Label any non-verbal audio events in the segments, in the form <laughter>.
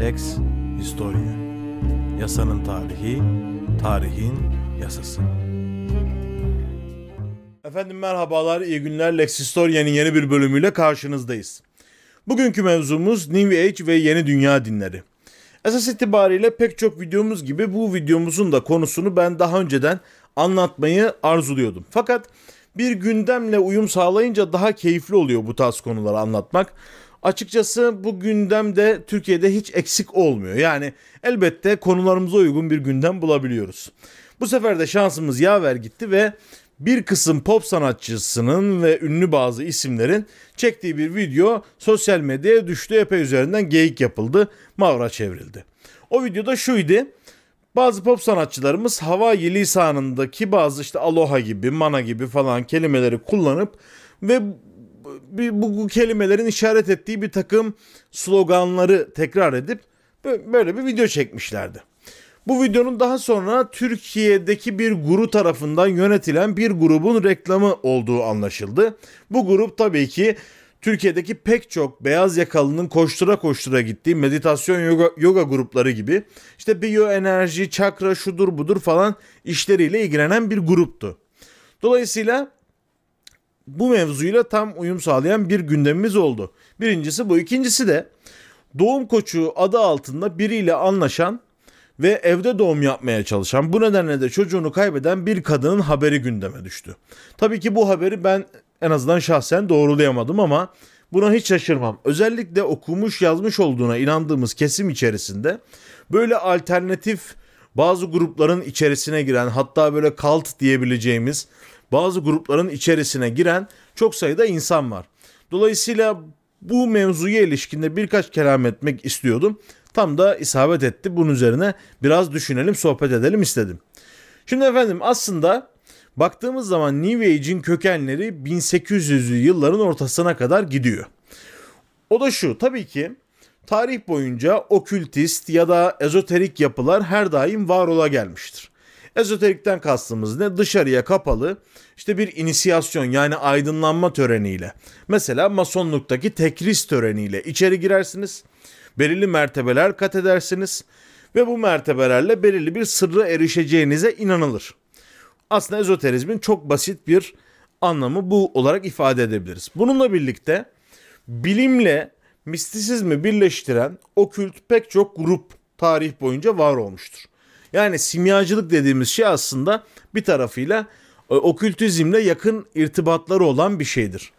Lex Historia. Yasanın tarihi, tarihin yasası. Efendim merhabalar, iyi günler. Lex Historia'nın yeni bir bölümüyle karşınızdayız. Bugünkü mevzumuz New Age ve yeni dünya dinleri. Esas itibariyle pek çok videomuz gibi bu videomuzun da konusunu ben daha önceden anlatmayı arzuluyordum. Fakat bir gündemle uyum sağlayınca daha keyifli oluyor bu tarz konuları anlatmak. Açıkçası bu gündemde Türkiye'de hiç eksik olmuyor. Yani elbette konularımıza uygun bir gündem bulabiliyoruz. Bu sefer de şansımız yaver gitti ve bir kısım pop sanatçısının ve ünlü bazı isimlerin çektiği bir video sosyal medyaya düştü. Epey üzerinden geyik yapıldı, mavra çevrildi. O videoda şuydu. Bazı pop sanatçılarımız Hawaii lisanındaki bazı işte aloha gibi, mana gibi falan kelimeleri kullanıp ve bu, bu kelimelerin işaret ettiği bir takım sloganları tekrar edip böyle bir video çekmişlerdi. Bu videonun daha sonra Türkiye'deki bir guru tarafından yönetilen bir grubun reklamı olduğu anlaşıldı. Bu grup tabii ki Türkiye'deki pek çok beyaz yakalının koştura koştura gittiği meditasyon yoga, yoga grupları gibi işte biyoenerji, çakra şudur budur falan işleriyle ilgilenen bir gruptu. Dolayısıyla bu mevzuyla tam uyum sağlayan bir gündemimiz oldu. Birincisi bu. ikincisi de doğum koçu adı altında biriyle anlaşan ve evde doğum yapmaya çalışan bu nedenle de çocuğunu kaybeden bir kadının haberi gündeme düştü. Tabii ki bu haberi ben en azından şahsen doğrulayamadım ama buna hiç şaşırmam. Özellikle okumuş yazmış olduğuna inandığımız kesim içerisinde böyle alternatif bazı grupların içerisine giren hatta böyle kalt diyebileceğimiz bazı grupların içerisine giren çok sayıda insan var. Dolayısıyla bu mevzuya ilişkinde birkaç kelam etmek istiyordum. Tam da isabet etti. Bunun üzerine biraz düşünelim, sohbet edelim istedim. Şimdi efendim aslında baktığımız zaman New Age'in kökenleri 1800'lü yılların ortasına kadar gidiyor. O da şu tabii ki tarih boyunca okültist ya da ezoterik yapılar her daim var ola gelmiştir. Ezoterikten kastımız ne? Dışarıya kapalı işte bir inisiyasyon yani aydınlanma töreniyle. Mesela masonluktaki tekris töreniyle içeri girersiniz. Belirli mertebeler kat edersiniz ve bu mertebelerle belirli bir sırra erişeceğinize inanılır. Aslında ezoterizmin çok basit bir anlamı bu olarak ifade edebiliriz. Bununla birlikte bilimle mistisizmi birleştiren okült pek çok grup tarih boyunca var olmuştur. Yani simyacılık dediğimiz şey aslında bir tarafıyla e, okültizmle yakın irtibatları olan bir şeydir.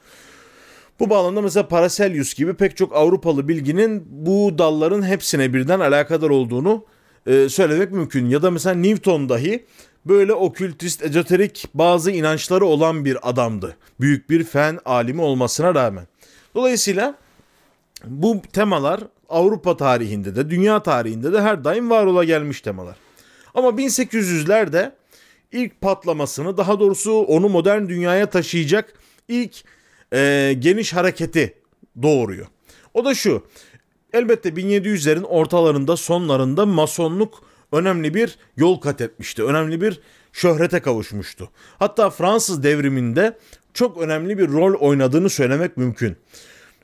Bu bağlamda mesela Paracelsus gibi pek çok Avrupalı bilginin bu dalların hepsine birden alakadar olduğunu e, söylemek mümkün. Ya da mesela Newton dahi böyle okültist, ezoterik bazı inançları olan bir adamdı. Büyük bir fen alimi olmasına rağmen. Dolayısıyla bu temalar Avrupa tarihinde de dünya tarihinde de her daim var ola gelmiş temalar. Ama 1800'lerde ilk patlamasını daha doğrusu onu modern dünyaya taşıyacak ilk e, geniş hareketi doğuruyor. O da şu. Elbette 1700'lerin ortalarında sonlarında masonluk önemli bir yol kat etmişti. Önemli bir şöhrete kavuşmuştu. Hatta Fransız devriminde çok önemli bir rol oynadığını söylemek mümkün.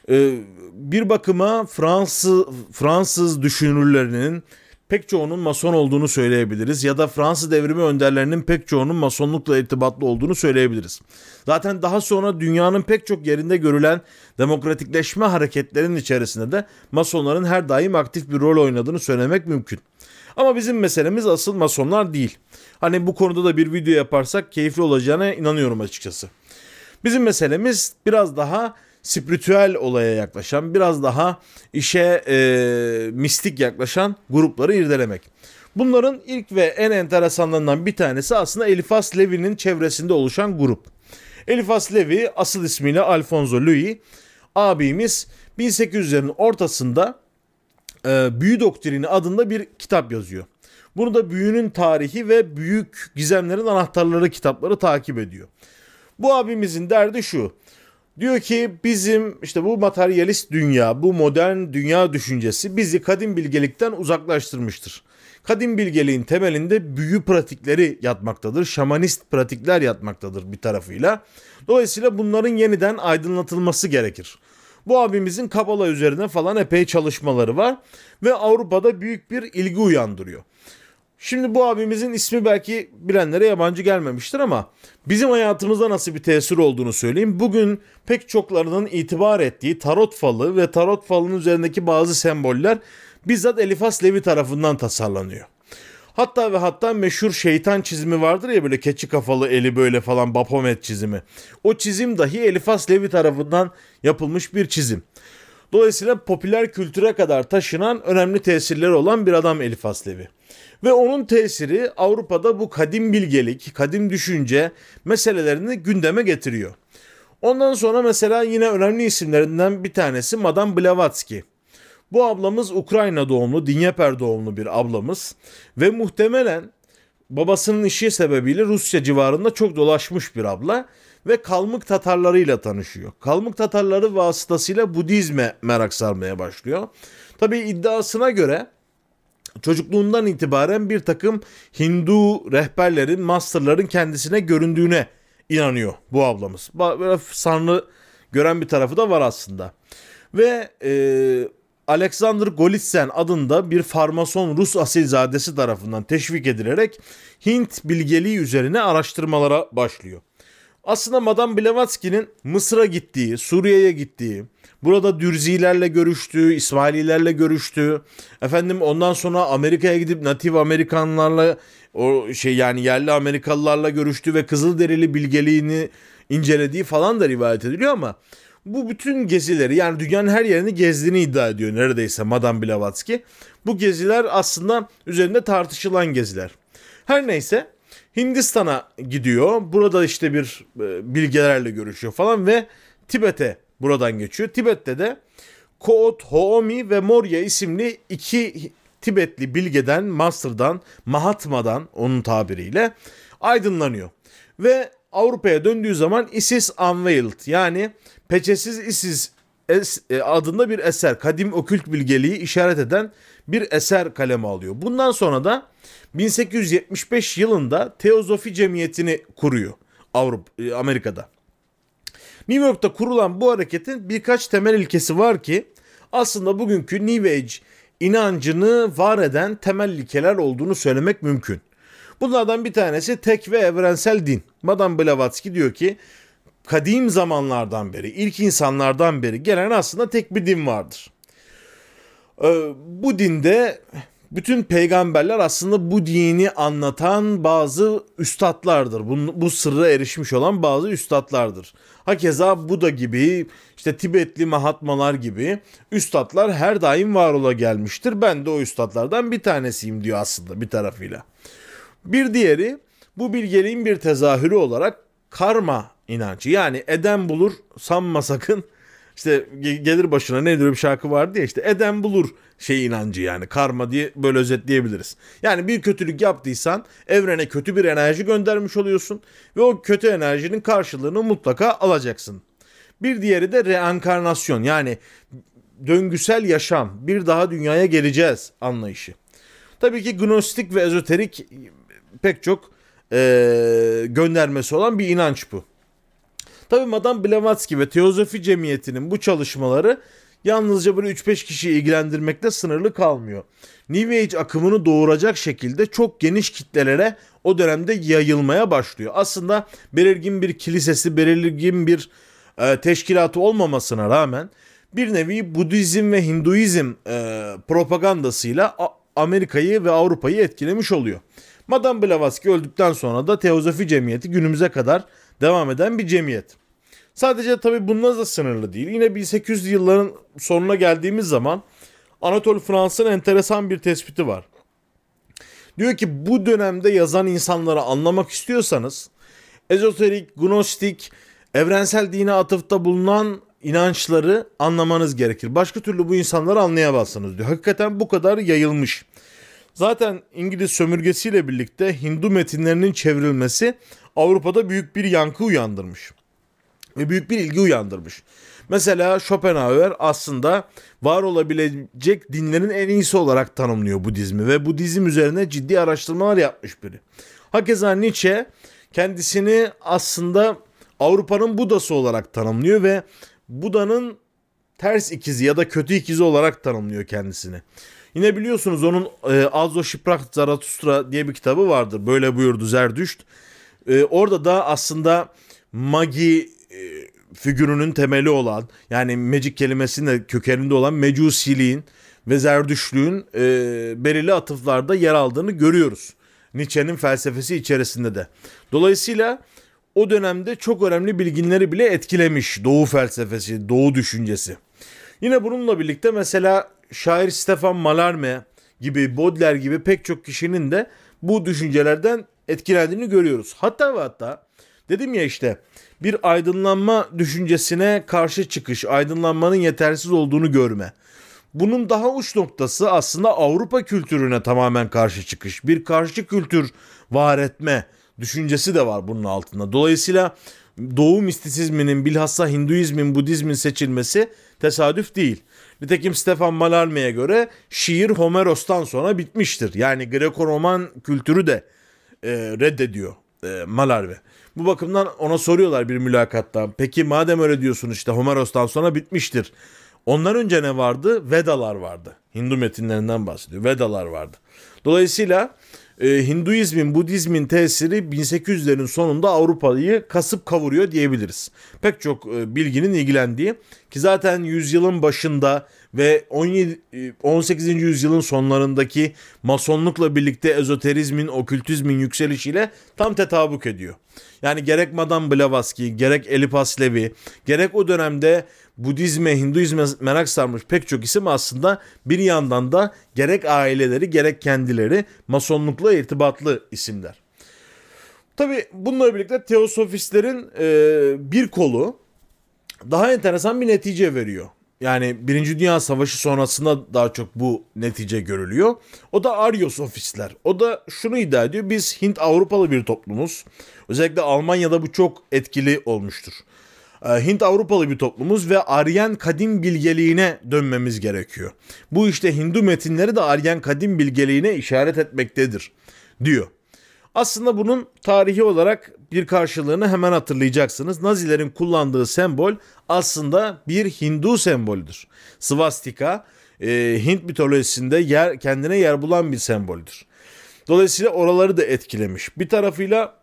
Ee, bir bakıma Fransız Fransız düşünürlerinin pek çoğunun mason olduğunu söyleyebiliriz ya da Fransız devrimi önderlerinin pek çoğunun masonlukla irtibatlı olduğunu söyleyebiliriz. Zaten daha sonra dünyanın pek çok yerinde görülen demokratikleşme hareketlerinin içerisinde de masonların her daim aktif bir rol oynadığını söylemek mümkün. Ama bizim meselemiz asıl masonlar değil. Hani bu konuda da bir video yaparsak keyifli olacağına inanıyorum açıkçası. Bizim meselemiz biraz daha spiritüel olaya yaklaşan, biraz daha işe e, mistik yaklaşan grupları irdelemek. Bunların ilk ve en enteresanlarından bir tanesi aslında Elifas Levi'nin çevresinde oluşan grup. Elifas Levi asıl ismiyle Alfonso Louis abimiz 1800'lerin ortasında e, Büyü Doktrini adında bir kitap yazıyor. Bunu da büyünün tarihi ve büyük gizemlerin anahtarları kitapları takip ediyor. Bu abimizin derdi şu. Diyor ki bizim işte bu materyalist dünya, bu modern dünya düşüncesi bizi kadim bilgelikten uzaklaştırmıştır. Kadim bilgeliğin temelinde büyü pratikleri yatmaktadır, şamanist pratikler yatmaktadır bir tarafıyla. Dolayısıyla bunların yeniden aydınlatılması gerekir. Bu abimizin Kabala üzerine falan epey çalışmaları var ve Avrupa'da büyük bir ilgi uyandırıyor. Şimdi bu abimizin ismi belki bilenlere yabancı gelmemiştir ama bizim hayatımızda nasıl bir tesir olduğunu söyleyeyim. Bugün pek çoklarının itibar ettiği tarot falı ve tarot falının üzerindeki bazı semboller bizzat Elifas Levi tarafından tasarlanıyor. Hatta ve hatta meşhur şeytan çizimi vardır ya böyle keçi kafalı eli böyle falan Baphomet çizimi. O çizim dahi Elifas Levi tarafından yapılmış bir çizim. Dolayısıyla popüler kültüre kadar taşınan önemli tesirleri olan bir adam Elif Aslevi. Ve onun tesiri Avrupa'da bu kadim bilgelik, kadim düşünce meselelerini gündeme getiriyor. Ondan sonra mesela yine önemli isimlerinden bir tanesi Madame Blavatsky. Bu ablamız Ukrayna doğumlu, Dinyeper doğumlu bir ablamız ve muhtemelen babasının işi sebebiyle Rusya civarında çok dolaşmış bir abla ve Kalmık Tatarlarıyla tanışıyor. Kalmık Tatarları vasıtasıyla Budizme merak sarmaya başlıyor. Tabi iddiasına göre çocukluğundan itibaren bir takım Hindu rehberlerin, masterların kendisine göründüğüne inanıyor bu ablamız. Böyle sanrı gören bir tarafı da var aslında. Ve e, Alexander Golitsyn adında bir farmason Rus asilzadesi tarafından teşvik edilerek Hint bilgeliği üzerine araştırmalara başlıyor. Aslında Madame Blavatsky'nin Mısır'a gittiği, Suriye'ye gittiği, burada Dürzilerle görüştüğü, İsmaililerle görüştüğü, efendim ondan sonra Amerika'ya gidip Natif Amerikanlarla o şey yani yerli Amerikalılarla görüştüğü ve Kızılderili bilgeliğini incelediği falan da rivayet ediliyor ama bu bütün gezileri yani dünyanın her yerini gezdiğini iddia ediyor neredeyse Madame Blavatsky. Bu geziler aslında üzerinde tartışılan geziler. Her neyse Hindistan'a gidiyor. Burada işte bir e, bilgelerle görüşüyor falan ve Tibet'e buradan geçiyor. Tibet'te de Koot, Hoomi ve Morya isimli iki Tibetli bilgeden, Master'dan, Mahatma'dan onun tabiriyle aydınlanıyor. Ve Avrupa'ya döndüğü zaman Isis Unveiled yani Peçesiz Isis e, adında bir eser, kadim okült bilgeliği işaret eden bir eser kaleme alıyor. Bundan sonra da 1875 yılında Teozofi Cemiyeti'ni kuruyor Avrupa e, Amerika'da. New York'ta kurulan bu hareketin birkaç temel ilkesi var ki aslında bugünkü New Age inancını var eden temel ilkeler olduğunu söylemek mümkün. Bunlardan bir tanesi tek ve evrensel din. Madame Blavatsky diyor ki kadim zamanlardan beri, ilk insanlardan beri gelen aslında tek bir din vardır. Ee, bu dinde bütün peygamberler aslında bu dini anlatan bazı üstadlardır. Bu, bu sırra erişmiş olan bazı üstadlardır. Hakeza Buda gibi, işte Tibetli Mahatmalar gibi üstadlar her daim var ola gelmiştir. Ben de o üstadlardan bir tanesiyim diyor aslında bir tarafıyla. Bir diğeri bu bilgeliğin bir tezahürü olarak karma inancı. Yani eden bulur sanma sakın işte gelir başına ne diyor bir şarkı vardı ya işte eden bulur şey inancı yani karma diye böyle özetleyebiliriz. Yani bir kötülük yaptıysan evrene kötü bir enerji göndermiş oluyorsun ve o kötü enerjinin karşılığını mutlaka alacaksın. Bir diğeri de reenkarnasyon yani döngüsel yaşam bir daha dünyaya geleceğiz anlayışı. Tabii ki gnostik ve ezoterik pek çok e, göndermesi olan bir inanç bu. Tabii Madame Blavatsky ve Teozofi Cemiyeti'nin bu çalışmaları yalnızca böyle 3-5 kişiyi ilgilendirmekle sınırlı kalmıyor. New Age akımını doğuracak şekilde çok geniş kitlelere o dönemde yayılmaya başlıyor. Aslında belirgin bir kilisesi, belirgin bir e, teşkilatı olmamasına rağmen bir nevi Budizm ve Hinduizm e, propagandasıyla Amerika'yı ve Avrupa'yı etkilemiş oluyor. Madame Blavatsky öldükten sonra da Teozofi Cemiyeti günümüze kadar devam eden bir cemiyet. Sadece tabi bununla da sınırlı değil. Yine 1800 yılların sonuna geldiğimiz zaman Anatol Fransız'ın enteresan bir tespiti var. Diyor ki bu dönemde yazan insanları anlamak istiyorsanız ezoterik, gnostik, evrensel dine atıfta bulunan inançları anlamanız gerekir. Başka türlü bu insanları anlayamazsınız diyor. Hakikaten bu kadar yayılmış. Zaten İngiliz sömürgesiyle birlikte Hindu metinlerinin çevrilmesi Avrupa'da büyük bir yankı uyandırmış. Ve büyük bir ilgi uyandırmış. Mesela Schopenhauer aslında var olabilecek dinlerin en iyisi olarak tanımlıyor Budizmi ve Budizm üzerine ciddi araştırmalar yapmış biri. Hakeza Nietzsche kendisini aslında Avrupa'nın Budası olarak tanımlıyor ve Buda'nın ters ikizi ya da kötü ikizi olarak tanımlıyor kendisini. Yine biliyorsunuz onun e, Azzo Şiprak Zaratustra diye bir kitabı vardır. Böyle buyurdu Zerdüşt. E, orada da aslında magi e, figürünün temeli olan yani magic kelimesinin de kökeninde olan mecusiliğin ve zerdüşlüğün e, belirli atıflarda yer aldığını görüyoruz. Nietzsche'nin felsefesi içerisinde de. Dolayısıyla o dönemde çok önemli bilginleri bile etkilemiş Doğu felsefesi, Doğu düşüncesi. Yine bununla birlikte mesela şair Stefan Mallarmé gibi, Baudelaire gibi pek çok kişinin de bu düşüncelerden etkilendiğini görüyoruz. Hatta ve hatta dedim ya işte bir aydınlanma düşüncesine karşı çıkış, aydınlanmanın yetersiz olduğunu görme. Bunun daha uç noktası aslında Avrupa kültürüne tamamen karşı çıkış. Bir karşı kültür var etme düşüncesi de var bunun altında. Dolayısıyla Doğu mistisizminin bilhassa Hinduizmin, Budizmin seçilmesi tesadüf değil. Nitekim Stefan Mallarmé'ye göre şiir Homeros'tan sonra bitmiştir. Yani Greko-Roman kültürü de e, reddediyor e, Mallarmé. Bu bakımdan ona soruyorlar bir mülakatta. Peki madem öyle diyorsun işte Homeros'tan sonra bitmiştir. Ondan önce ne vardı? Vedalar vardı. Hindu metinlerinden bahsediyor. Vedalar vardı. Dolayısıyla e, Hinduizmin, Budizmin tesiri 1800'lerin sonunda Avrupa'yı kasıp kavuruyor diyebiliriz. Pek çok e, bilginin ilgilendiği ki zaten yüzyılın başında ve 17 18. E, yüzyılın sonlarındaki masonlukla birlikte ezoterizmin, okültizmin yükselişiyle tam tetabuk ediyor. Yani gerek Madame Blavatsky, gerek Elipas Levi, gerek o dönemde Budizme, Hinduizme merak sarmış pek çok isim aslında bir yandan da gerek aileleri gerek kendileri masonlukla irtibatlı isimler. Tabi bununla birlikte teosofistlerin e, bir kolu daha enteresan bir netice veriyor. Yani Birinci Dünya Savaşı sonrasında daha çok bu netice görülüyor. O da Aryosofistler. O da şunu iddia ediyor. Biz Hint Avrupalı bir toplumuz. Özellikle Almanya'da bu çok etkili olmuştur. Ee, Hint Avrupalı bir toplumuz ve Aryan kadim bilgeliğine dönmemiz gerekiyor. Bu işte Hindu metinleri de Aryan kadim bilgeliğine işaret etmektedir diyor. Aslında bunun tarihi olarak bir karşılığını hemen hatırlayacaksınız. Nazilerin kullandığı sembol aslında bir Hindu sembolüdür. Svastika e, Hint mitolojisinde yer, kendine yer bulan bir semboldür. Dolayısıyla oraları da etkilemiş. Bir tarafıyla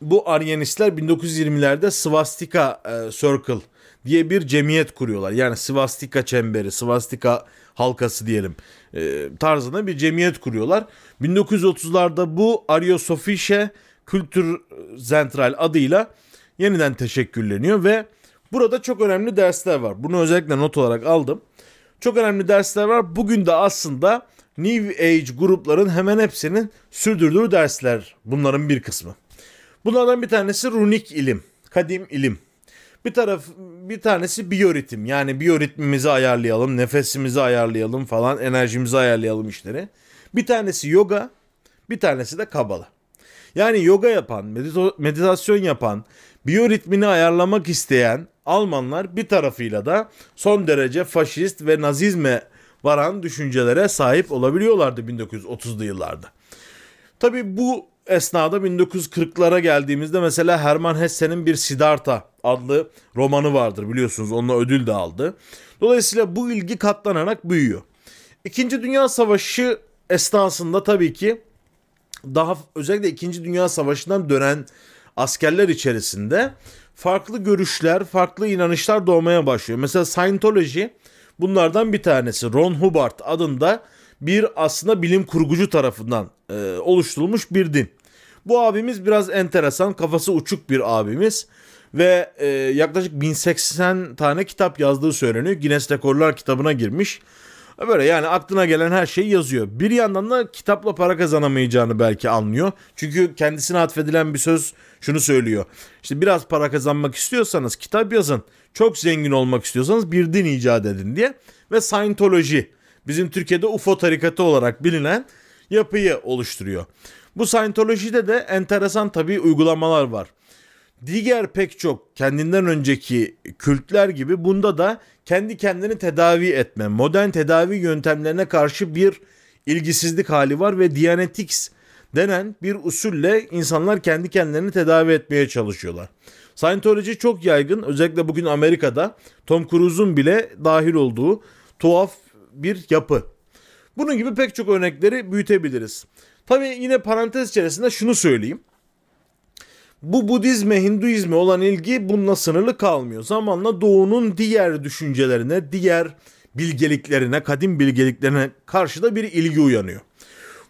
bu Aryanistler 1920'lerde Svastika e, Circle diye bir cemiyet kuruyorlar. Yani Svastika çemberi, Svastika halkası diyelim e, tarzında bir cemiyet kuruyorlar. 1930'larda bu Aryosofische Kültür Zentral adıyla yeniden teşekkülleniyor ve burada çok önemli dersler var. Bunu özellikle not olarak aldım. Çok önemli dersler var. Bugün de aslında New Age grupların hemen hepsinin sürdürdüğü dersler bunların bir kısmı. Bunlardan bir tanesi runik ilim, kadim ilim. Bir taraf bir tanesi biyoritim. Yani biyoritmimizi ayarlayalım, nefesimizi ayarlayalım falan, enerjimizi ayarlayalım işleri. Bir tanesi yoga, bir tanesi de kabala. Yani yoga yapan, meditasyon yapan, biyoritmini ayarlamak isteyen Almanlar bir tarafıyla da son derece faşist ve nazizme varan düşüncelere sahip olabiliyorlardı 1930'lu yıllarda. Tabi bu esnada 1940'lara geldiğimizde mesela Hermann Hesse'nin bir Siddhartha adlı romanı vardır biliyorsunuz. Onunla ödül de aldı. Dolayısıyla bu ilgi katlanarak büyüyor. İkinci Dünya Savaşı esnasında tabii ki daha özellikle İkinci Dünya Savaşı'ndan dönen askerler içerisinde farklı görüşler, farklı inanışlar doğmaya başlıyor. Mesela Scientology bunlardan bir tanesi. Ron Hubbard adında bir aslında bilim kurgucu tarafından e, oluşturulmuş bir din. Bu abimiz biraz enteresan, kafası uçuk bir abimiz ve e, yaklaşık 1080 tane kitap yazdığı söyleniyor. Guinness Rekorlar kitabına girmiş. Böyle yani aklına gelen her şeyi yazıyor. Bir yandan da kitapla para kazanamayacağını belki anlıyor. Çünkü kendisine atfedilen bir söz şunu söylüyor. İşte biraz para kazanmak istiyorsanız kitap yazın. Çok zengin olmak istiyorsanız bir din icat edin diye. Ve Scientology bizim Türkiye'de UFO tarikatı olarak bilinen yapıyı oluşturuyor. Bu Scientology'de de enteresan tabii uygulamalar var. Diğer pek çok kendinden önceki kültler gibi bunda da kendi kendini tedavi etme, modern tedavi yöntemlerine karşı bir ilgisizlik hali var ve Dianetics denen bir usulle insanlar kendi kendilerini tedavi etmeye çalışıyorlar. Scientology çok yaygın. Özellikle bugün Amerika'da Tom Cruise'un bile dahil olduğu tuhaf bir yapı. Bunun gibi pek çok örnekleri büyütebiliriz. Tabii yine parantez içerisinde şunu söyleyeyim. Bu Budizme, Hinduizme olan ilgi bununla sınırlı kalmıyor. Zamanla doğunun diğer düşüncelerine, diğer bilgeliklerine, kadim bilgeliklerine karşı da bir ilgi uyanıyor.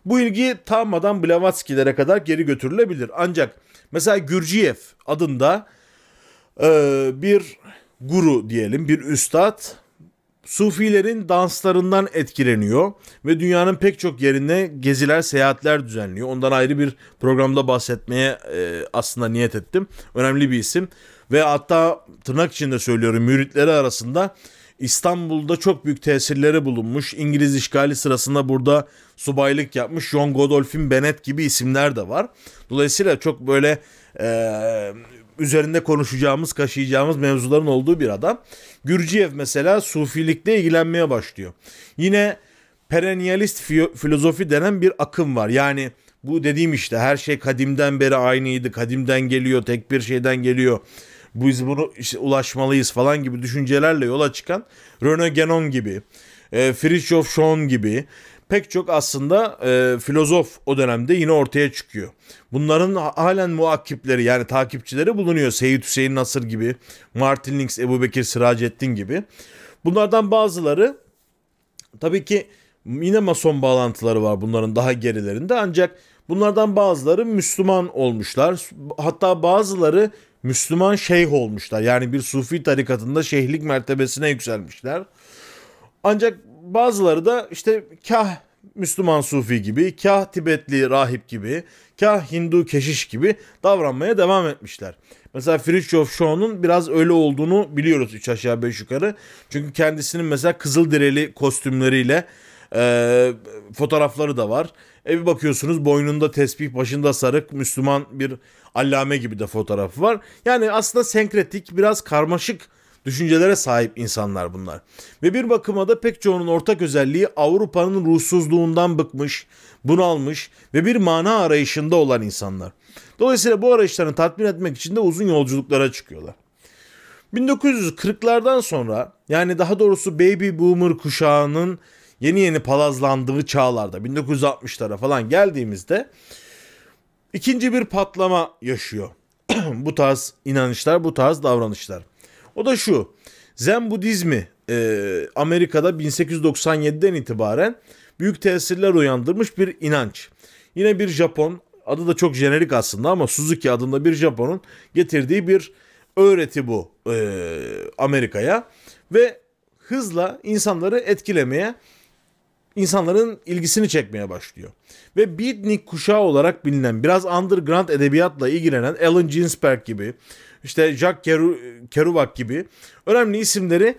Bu ilgi ta Madame Blavatsky'lere kadar geri götürülebilir. Ancak mesela Gürciyev adında e, bir guru diyelim, bir üstad Sufilerin danslarından etkileniyor ve dünyanın pek çok yerine geziler, seyahatler düzenliyor. Ondan ayrı bir programda bahsetmeye e, aslında niyet ettim. Önemli bir isim ve hatta tırnak içinde söylüyorum müritleri arasında İstanbul'da çok büyük tesirleri bulunmuş. İngiliz işgali sırasında burada subaylık yapmış. John Godolphin Bennett gibi isimler de var. Dolayısıyla çok böyle e, üzerinde konuşacağımız, kaşıyacağımız mevzuların olduğu bir adam. Gürciyev mesela sufilikle ilgilenmeye başlıyor. Yine perennialist filozofi denen bir akım var. Yani bu dediğim işte her şey kadimden beri aynıydı. Kadimden geliyor, tek bir şeyden geliyor. Biz bunu işte ulaşmalıyız falan gibi düşüncelerle yola çıkan René Guénon gibi, e, Fritjof Schoen gibi pek çok aslında e, filozof o dönemde yine ortaya çıkıyor. Bunların halen muakkipleri yani takipçileri bulunuyor. Seyyid Hüseyin Nasır gibi, Martin Links, Ebu Bekir Siracettin gibi. Bunlardan bazıları tabii ki yine mason bağlantıları var bunların daha gerilerinde ancak bunlardan bazıları Müslüman olmuşlar. Hatta bazıları Müslüman şeyh olmuşlar. Yani bir sufi tarikatında şeyhlik mertebesine yükselmişler. Ancak bazıları da işte kah Müslüman Sufi gibi, kah Tibetli rahip gibi, kah Hindu keşiş gibi davranmaya devam etmişler. Mesela Fritjof Schoen'un biraz öyle olduğunu biliyoruz 3 aşağı 5 yukarı. Çünkü kendisinin mesela kızılderili kostümleriyle e, fotoğrafları da var. E bir bakıyorsunuz boynunda tesbih, başında sarık, Müslüman bir allame gibi de fotoğrafı var. Yani aslında senkretik, biraz karmaşık düşüncelere sahip insanlar bunlar. Ve bir bakıma da pek çoğunun ortak özelliği Avrupa'nın ruhsuzluğundan bıkmış, bunalmış ve bir mana arayışında olan insanlar. Dolayısıyla bu arayışlarını tatmin etmek için de uzun yolculuklara çıkıyorlar. 1940'lardan sonra yani daha doğrusu baby boomer kuşağının yeni yeni palazlandığı çağlarda 1960'lara falan geldiğimizde ikinci bir patlama yaşıyor. <clears throat> bu tarz inanışlar, bu tarz davranışlar. O da şu. Zen Budizmi e, Amerika'da 1897'den itibaren büyük tesirler uyandırmış bir inanç. Yine bir Japon, adı da çok jenerik aslında ama Suzuki adında bir Japon'un getirdiği bir öğreti bu e, Amerika'ya ve hızla insanları etkilemeye, insanların ilgisini çekmeye başlıyor. Ve beatnik kuşağı olarak bilinen, biraz underground edebiyatla ilgilenen Allen Ginsberg gibi, işte Keru, Kerouac gibi önemli isimleri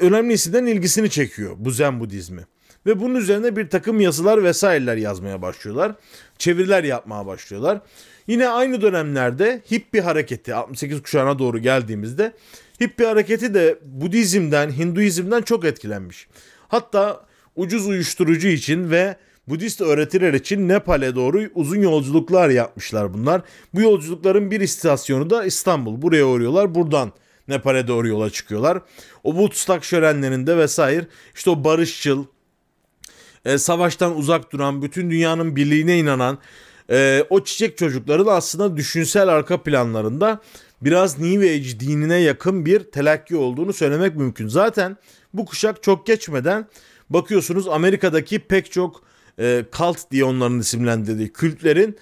önemli isimlerin ilgisini çekiyor bu Zen Budizmi. Ve bunun üzerine bir takım yazılar vesaireler yazmaya başlıyorlar. Çeviriler yapmaya başlıyorlar. Yine aynı dönemlerde hippie hareketi 68 kuşağına doğru geldiğimizde hippie hareketi de Budizm'den, Hinduizm'den çok etkilenmiş. Hatta ucuz uyuşturucu için ve Budist öğretiler için Nepal'e doğru uzun yolculuklar yapmışlar bunlar. Bu yolculukların bir istasyonu da İstanbul. Buraya uğruyorlar. Buradan Nepal'e doğru yola çıkıyorlar. O Woodstock şölenlerinde vesaire işte o barışçıl, e, savaştan uzak duran, bütün dünyanın birliğine inanan e, o çiçek çocukların aslında düşünsel arka planlarında biraz New Age dinine yakın bir telakki olduğunu söylemek mümkün. Zaten bu kuşak çok geçmeden bakıyorsunuz Amerika'daki pek çok e, kalt diye onların isimlendirdiği kültlerin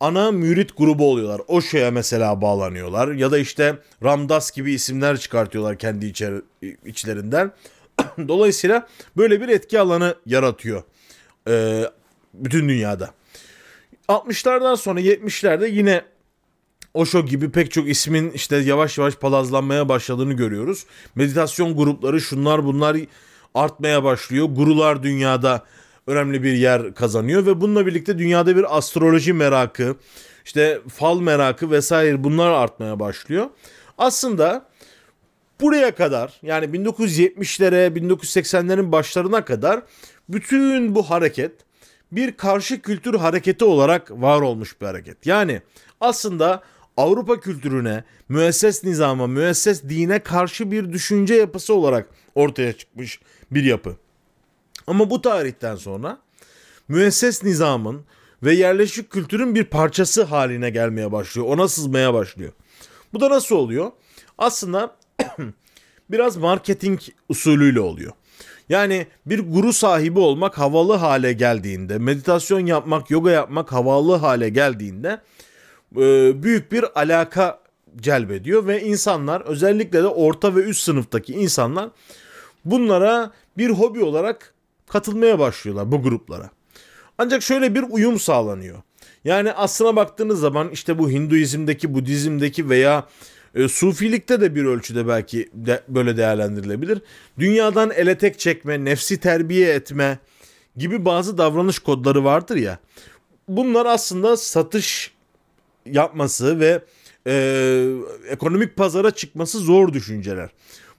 ana mürit grubu oluyorlar. Osho'ya mesela bağlanıyorlar ya da işte Ramdas gibi isimler çıkartıyorlar kendi içer, içlerinden. <clears throat> Dolayısıyla böyle bir etki alanı yaratıyor e, bütün dünyada. 60'lardan sonra 70'lerde yine Osho gibi pek çok ismin işte yavaş yavaş palazlanmaya başladığını görüyoruz. Meditasyon grupları şunlar bunlar artmaya başlıyor. Gurular dünyada önemli bir yer kazanıyor ve bununla birlikte dünyada bir astroloji merakı, işte fal merakı vesaire bunlar artmaya başlıyor. Aslında buraya kadar yani 1970'lere 1980'lerin başlarına kadar bütün bu hareket bir karşı kültür hareketi olarak var olmuş bir hareket. Yani aslında Avrupa kültürüne, müesses nizama, müesses dine karşı bir düşünce yapısı olarak ortaya çıkmış bir yapı. Ama bu tarihten sonra müesses nizamın ve yerleşik kültürün bir parçası haline gelmeye başlıyor. Ona sızmaya başlıyor. Bu da nasıl oluyor? Aslında <clears throat> biraz marketing usulüyle oluyor. Yani bir guru sahibi olmak havalı hale geldiğinde, meditasyon yapmak, yoga yapmak havalı hale geldiğinde e, büyük bir alaka celbediyor ve insanlar özellikle de orta ve üst sınıftaki insanlar bunlara bir hobi olarak katılmaya başlıyorlar bu gruplara. Ancak şöyle bir uyum sağlanıyor. Yani aslına baktığınız zaman işte bu Hinduizm'deki, Budizm'deki veya e, Sufilikte de bir ölçüde belki de, böyle değerlendirilebilir. Dünyadan ele tek çekme, nefsi terbiye etme gibi bazı davranış kodları vardır ya. Bunlar aslında satış yapması ve e, ekonomik pazara çıkması zor düşünceler.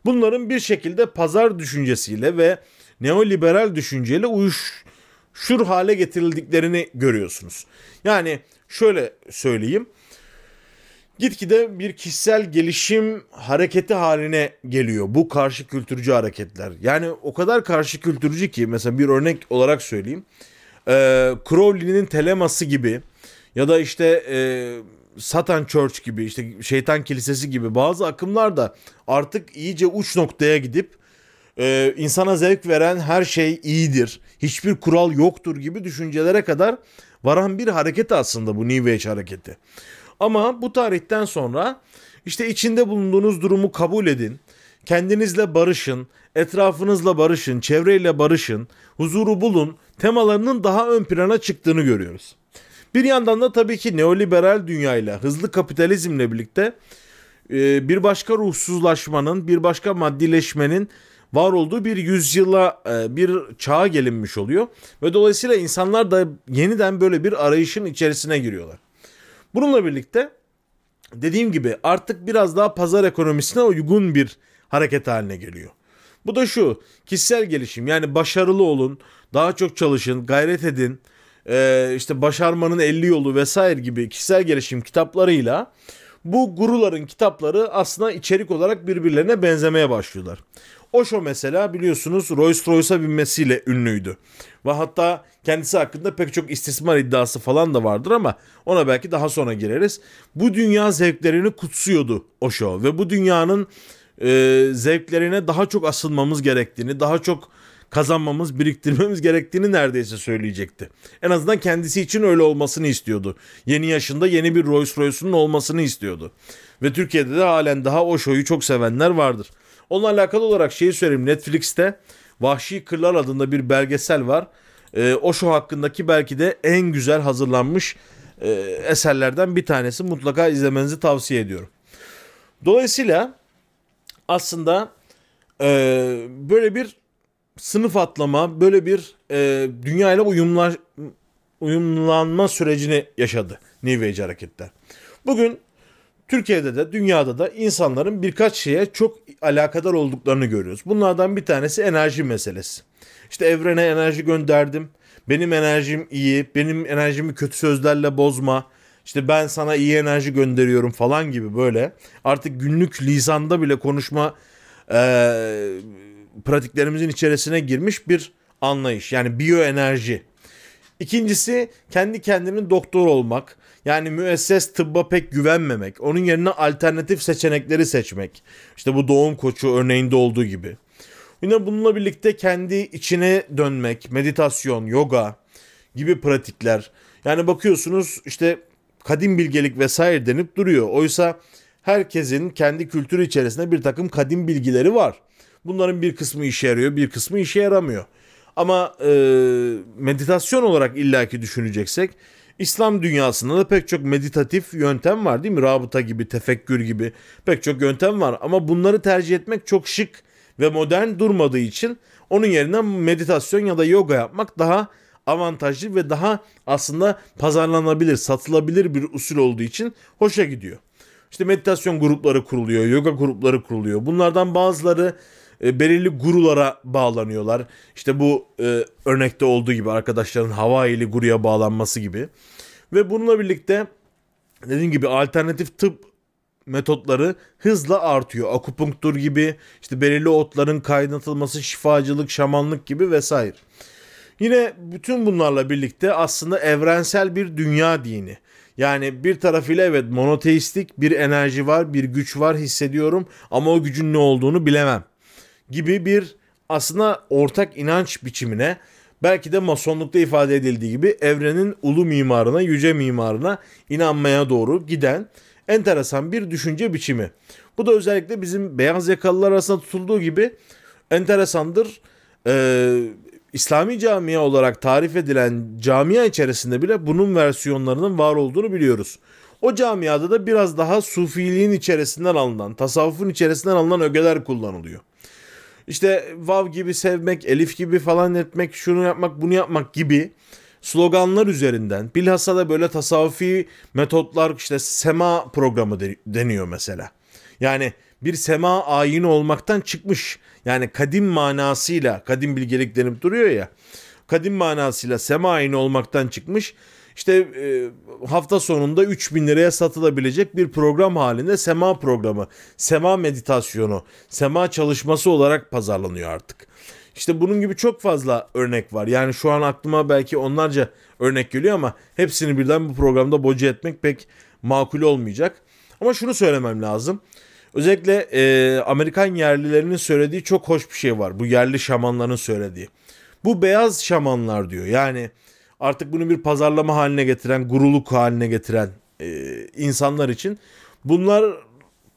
Bunların bir şekilde pazar düşüncesiyle ve neoliberal düşünceyle uyuşur hale getirildiklerini görüyorsunuz. Yani şöyle söyleyeyim gitgide bir kişisel gelişim hareketi haline geliyor bu karşı kültürcü hareketler. Yani o kadar karşı kültürcü ki mesela bir örnek olarak söyleyeyim. Ee, Crowley'nin teleması gibi ya da işte e, Satan Church gibi işte şeytan kilisesi gibi bazı akımlar da artık iyice uç noktaya gidip e, insana zevk veren her şey iyidir. Hiçbir kural yoktur gibi düşüncelere kadar varan bir hareket aslında bu New Age hareketi. Ama bu tarihten sonra işte içinde bulunduğunuz durumu kabul edin. Kendinizle barışın, etrafınızla barışın, çevreyle barışın, huzuru bulun temalarının daha ön plana çıktığını görüyoruz. Bir yandan da tabii ki neoliberal dünyayla, hızlı kapitalizmle birlikte e, bir başka ruhsuzlaşmanın, bir başka maddileşmenin var olduğu bir yüzyıla, e, bir çağa gelinmiş oluyor. Ve dolayısıyla insanlar da yeniden böyle bir arayışın içerisine giriyorlar. Bununla birlikte dediğim gibi artık biraz daha pazar ekonomisine uygun bir hareket haline geliyor. Bu da şu kişisel gelişim yani başarılı olun, daha çok çalışın, gayret edin, ee, işte başarmanın 50 yolu vesaire gibi kişisel gelişim kitaplarıyla bu guruların kitapları aslında içerik olarak birbirlerine benzemeye başlıyorlar. Osho mesela biliyorsunuz Rolls Royce'a binmesiyle ünlüydü. Ve hatta kendisi hakkında pek çok istismar iddiası falan da vardır ama ona belki daha sonra gireriz. Bu dünya zevklerini kutsuyordu Osho ve bu dünyanın e, zevklerine daha çok asılmamız gerektiğini, daha çok kazanmamız, biriktirmemiz gerektiğini neredeyse söyleyecekti. En azından kendisi için öyle olmasını istiyordu. Yeni yaşında yeni bir Rolls Royce'unun olmasını istiyordu. Ve Türkiye'de de halen daha Osho'yu çok sevenler vardır. Onunla alakalı olarak şeyi söyleyeyim. Netflix'te Vahşi Kırlar adında bir belgesel var. E, Osho hakkındaki belki de en güzel hazırlanmış e, eserlerden bir tanesi. Mutlaka izlemenizi tavsiye ediyorum. Dolayısıyla aslında e, böyle bir sınıf atlama, böyle bir e, dünyayla uyumla, uyumlanma sürecini yaşadı New Age hareketler. Bugün Türkiye'de de dünyada da insanların birkaç şeye çok alakadar olduklarını görüyoruz. Bunlardan bir tanesi enerji meselesi. İşte evrene enerji gönderdim. Benim enerjim iyi. Benim enerjimi kötü sözlerle bozma. İşte ben sana iyi enerji gönderiyorum falan gibi böyle. Artık günlük lisanda bile konuşma e, pratiklerimizin içerisine girmiş bir anlayış. Yani biyoenerji. İkincisi kendi kendinin doktor olmak. Yani müesses tıbba pek güvenmemek. Onun yerine alternatif seçenekleri seçmek. İşte bu doğum koçu örneğinde olduğu gibi. Yine bununla birlikte kendi içine dönmek, meditasyon, yoga gibi pratikler. Yani bakıyorsunuz işte kadim bilgelik vesaire denip duruyor. Oysa herkesin kendi kültürü içerisinde bir takım kadim bilgileri var. Bunların bir kısmı işe yarıyor, bir kısmı işe yaramıyor. Ama e, meditasyon olarak illaki düşüneceksek İslam dünyasında da pek çok meditatif yöntem var değil mi? Rabıta gibi, tefekkür gibi pek çok yöntem var. Ama bunları tercih etmek çok şık ve modern durmadığı için onun yerine meditasyon ya da yoga yapmak daha avantajlı ve daha aslında pazarlanabilir, satılabilir bir usul olduğu için hoşa gidiyor. İşte meditasyon grupları kuruluyor, yoga grupları kuruluyor. Bunlardan bazıları e, belirli gurulara bağlanıyorlar. İşte bu e, örnekte olduğu gibi arkadaşların Havaili guruya bağlanması gibi. Ve bununla birlikte dediğim gibi alternatif tıp metotları hızla artıyor. Akupunktur gibi işte belirli otların kaynatılması, şifacılık, şamanlık gibi vesaire. Yine bütün bunlarla birlikte aslında evrensel bir dünya dini. Yani bir tarafıyla evet monoteistik bir enerji var, bir güç var hissediyorum ama o gücün ne olduğunu bilemem gibi bir aslında ortak inanç biçimine belki de masonlukta ifade edildiği gibi evrenin ulu mimarına, yüce mimarına inanmaya doğru giden enteresan bir düşünce biçimi. Bu da özellikle bizim beyaz yakalılar arasında tutulduğu gibi enteresandır. Ee, İslami camia olarak tarif edilen camia içerisinde bile bunun versiyonlarının var olduğunu biliyoruz. O camiada da biraz daha sufiliğin içerisinden alınan, tasavvufun içerisinden alınan ögeler kullanılıyor. İşte vav gibi sevmek, elif gibi falan etmek, şunu yapmak, bunu yapmak gibi sloganlar üzerinden bilhassa da böyle tasavvufi metotlar işte sema programı deniyor mesela. Yani bir sema ayini olmaktan çıkmış. Yani kadim manasıyla kadim bilgelik denip duruyor ya. Kadim manasıyla sema ayini olmaktan çıkmış. İşte e, hafta sonunda 3000 liraya satılabilecek bir program halinde sema programı, sema meditasyonu, sema çalışması olarak pazarlanıyor artık. İşte bunun gibi çok fazla örnek var. Yani şu an aklıma belki onlarca örnek geliyor ama hepsini birden bu programda boca etmek pek makul olmayacak. Ama şunu söylemem lazım. Özellikle e, Amerikan yerlilerinin söylediği çok hoş bir şey var. Bu yerli şamanların söylediği. Bu beyaz şamanlar diyor. Yani artık bunu bir pazarlama haline getiren, guruluk haline getiren e, insanlar için bunlar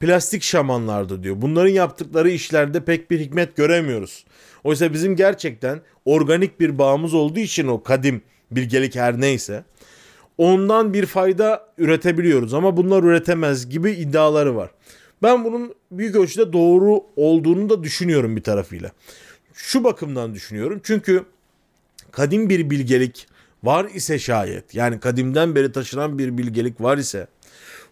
plastik şamanlardı diyor. Bunların yaptıkları işlerde pek bir hikmet göremiyoruz. Oysa bizim gerçekten organik bir bağımız olduğu için o kadim bilgelik her neyse ondan bir fayda üretebiliyoruz ama bunlar üretemez gibi iddiaları var. Ben bunun büyük ölçüde doğru olduğunu da düşünüyorum bir tarafıyla. Şu bakımdan düşünüyorum. Çünkü kadim bir bilgelik var ise şayet yani kadimden beri taşınan bir bilgelik var ise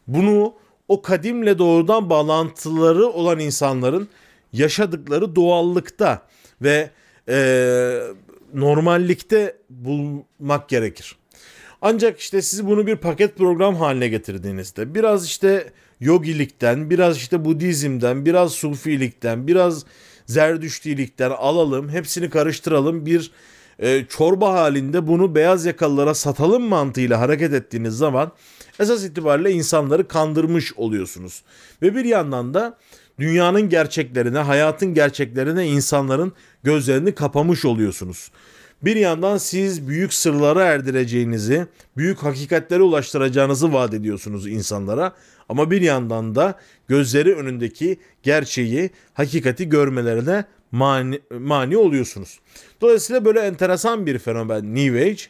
bunu o kadimle doğrudan bağlantıları olan insanların yaşadıkları doğallıkta ve e, normallikte bulmak gerekir. Ancak işte siz bunu bir paket program haline getirdiğinizde biraz işte yogilikten, biraz işte Budizm'den, biraz Sufilikten, biraz Zerdüştilikten alalım, hepsini karıştıralım bir e, çorba halinde bunu beyaz yakalılara satalım mantığıyla hareket ettiğiniz zaman esas itibariyle insanları kandırmış oluyorsunuz. Ve bir yandan da dünyanın gerçeklerine, hayatın gerçeklerine insanların gözlerini kapamış oluyorsunuz. Bir yandan siz büyük sırlara erdireceğinizi, büyük hakikatlere ulaştıracağınızı vaat ediyorsunuz insanlara. Ama bir yandan da gözleri önündeki gerçeği, hakikati görmelerine mani, mani oluyorsunuz. Dolayısıyla böyle enteresan bir fenomen New Age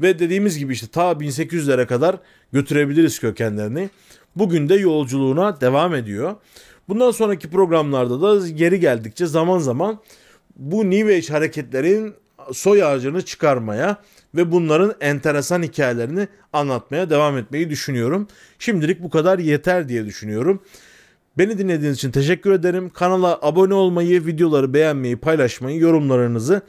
ve dediğimiz gibi işte ta 1800'lere kadar götürebiliriz kökenlerini. Bugün de yolculuğuna devam ediyor. Bundan sonraki programlarda da geri geldikçe zaman zaman bu New Age hareketlerin soy ağacını çıkarmaya ve bunların enteresan hikayelerini anlatmaya devam etmeyi düşünüyorum. Şimdilik bu kadar yeter diye düşünüyorum. Beni dinlediğiniz için teşekkür ederim. Kanala abone olmayı, videoları beğenmeyi, paylaşmayı, yorumlarınızı,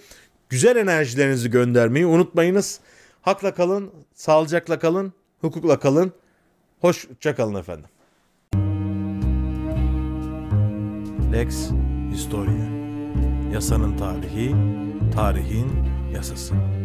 güzel enerjilerinizi göndermeyi unutmayınız. Hakla kalın, sağlıcakla kalın, hukukla kalın. Hoşça kalın efendim. Lex Historia Yasanın tarihi, tarihin yasası.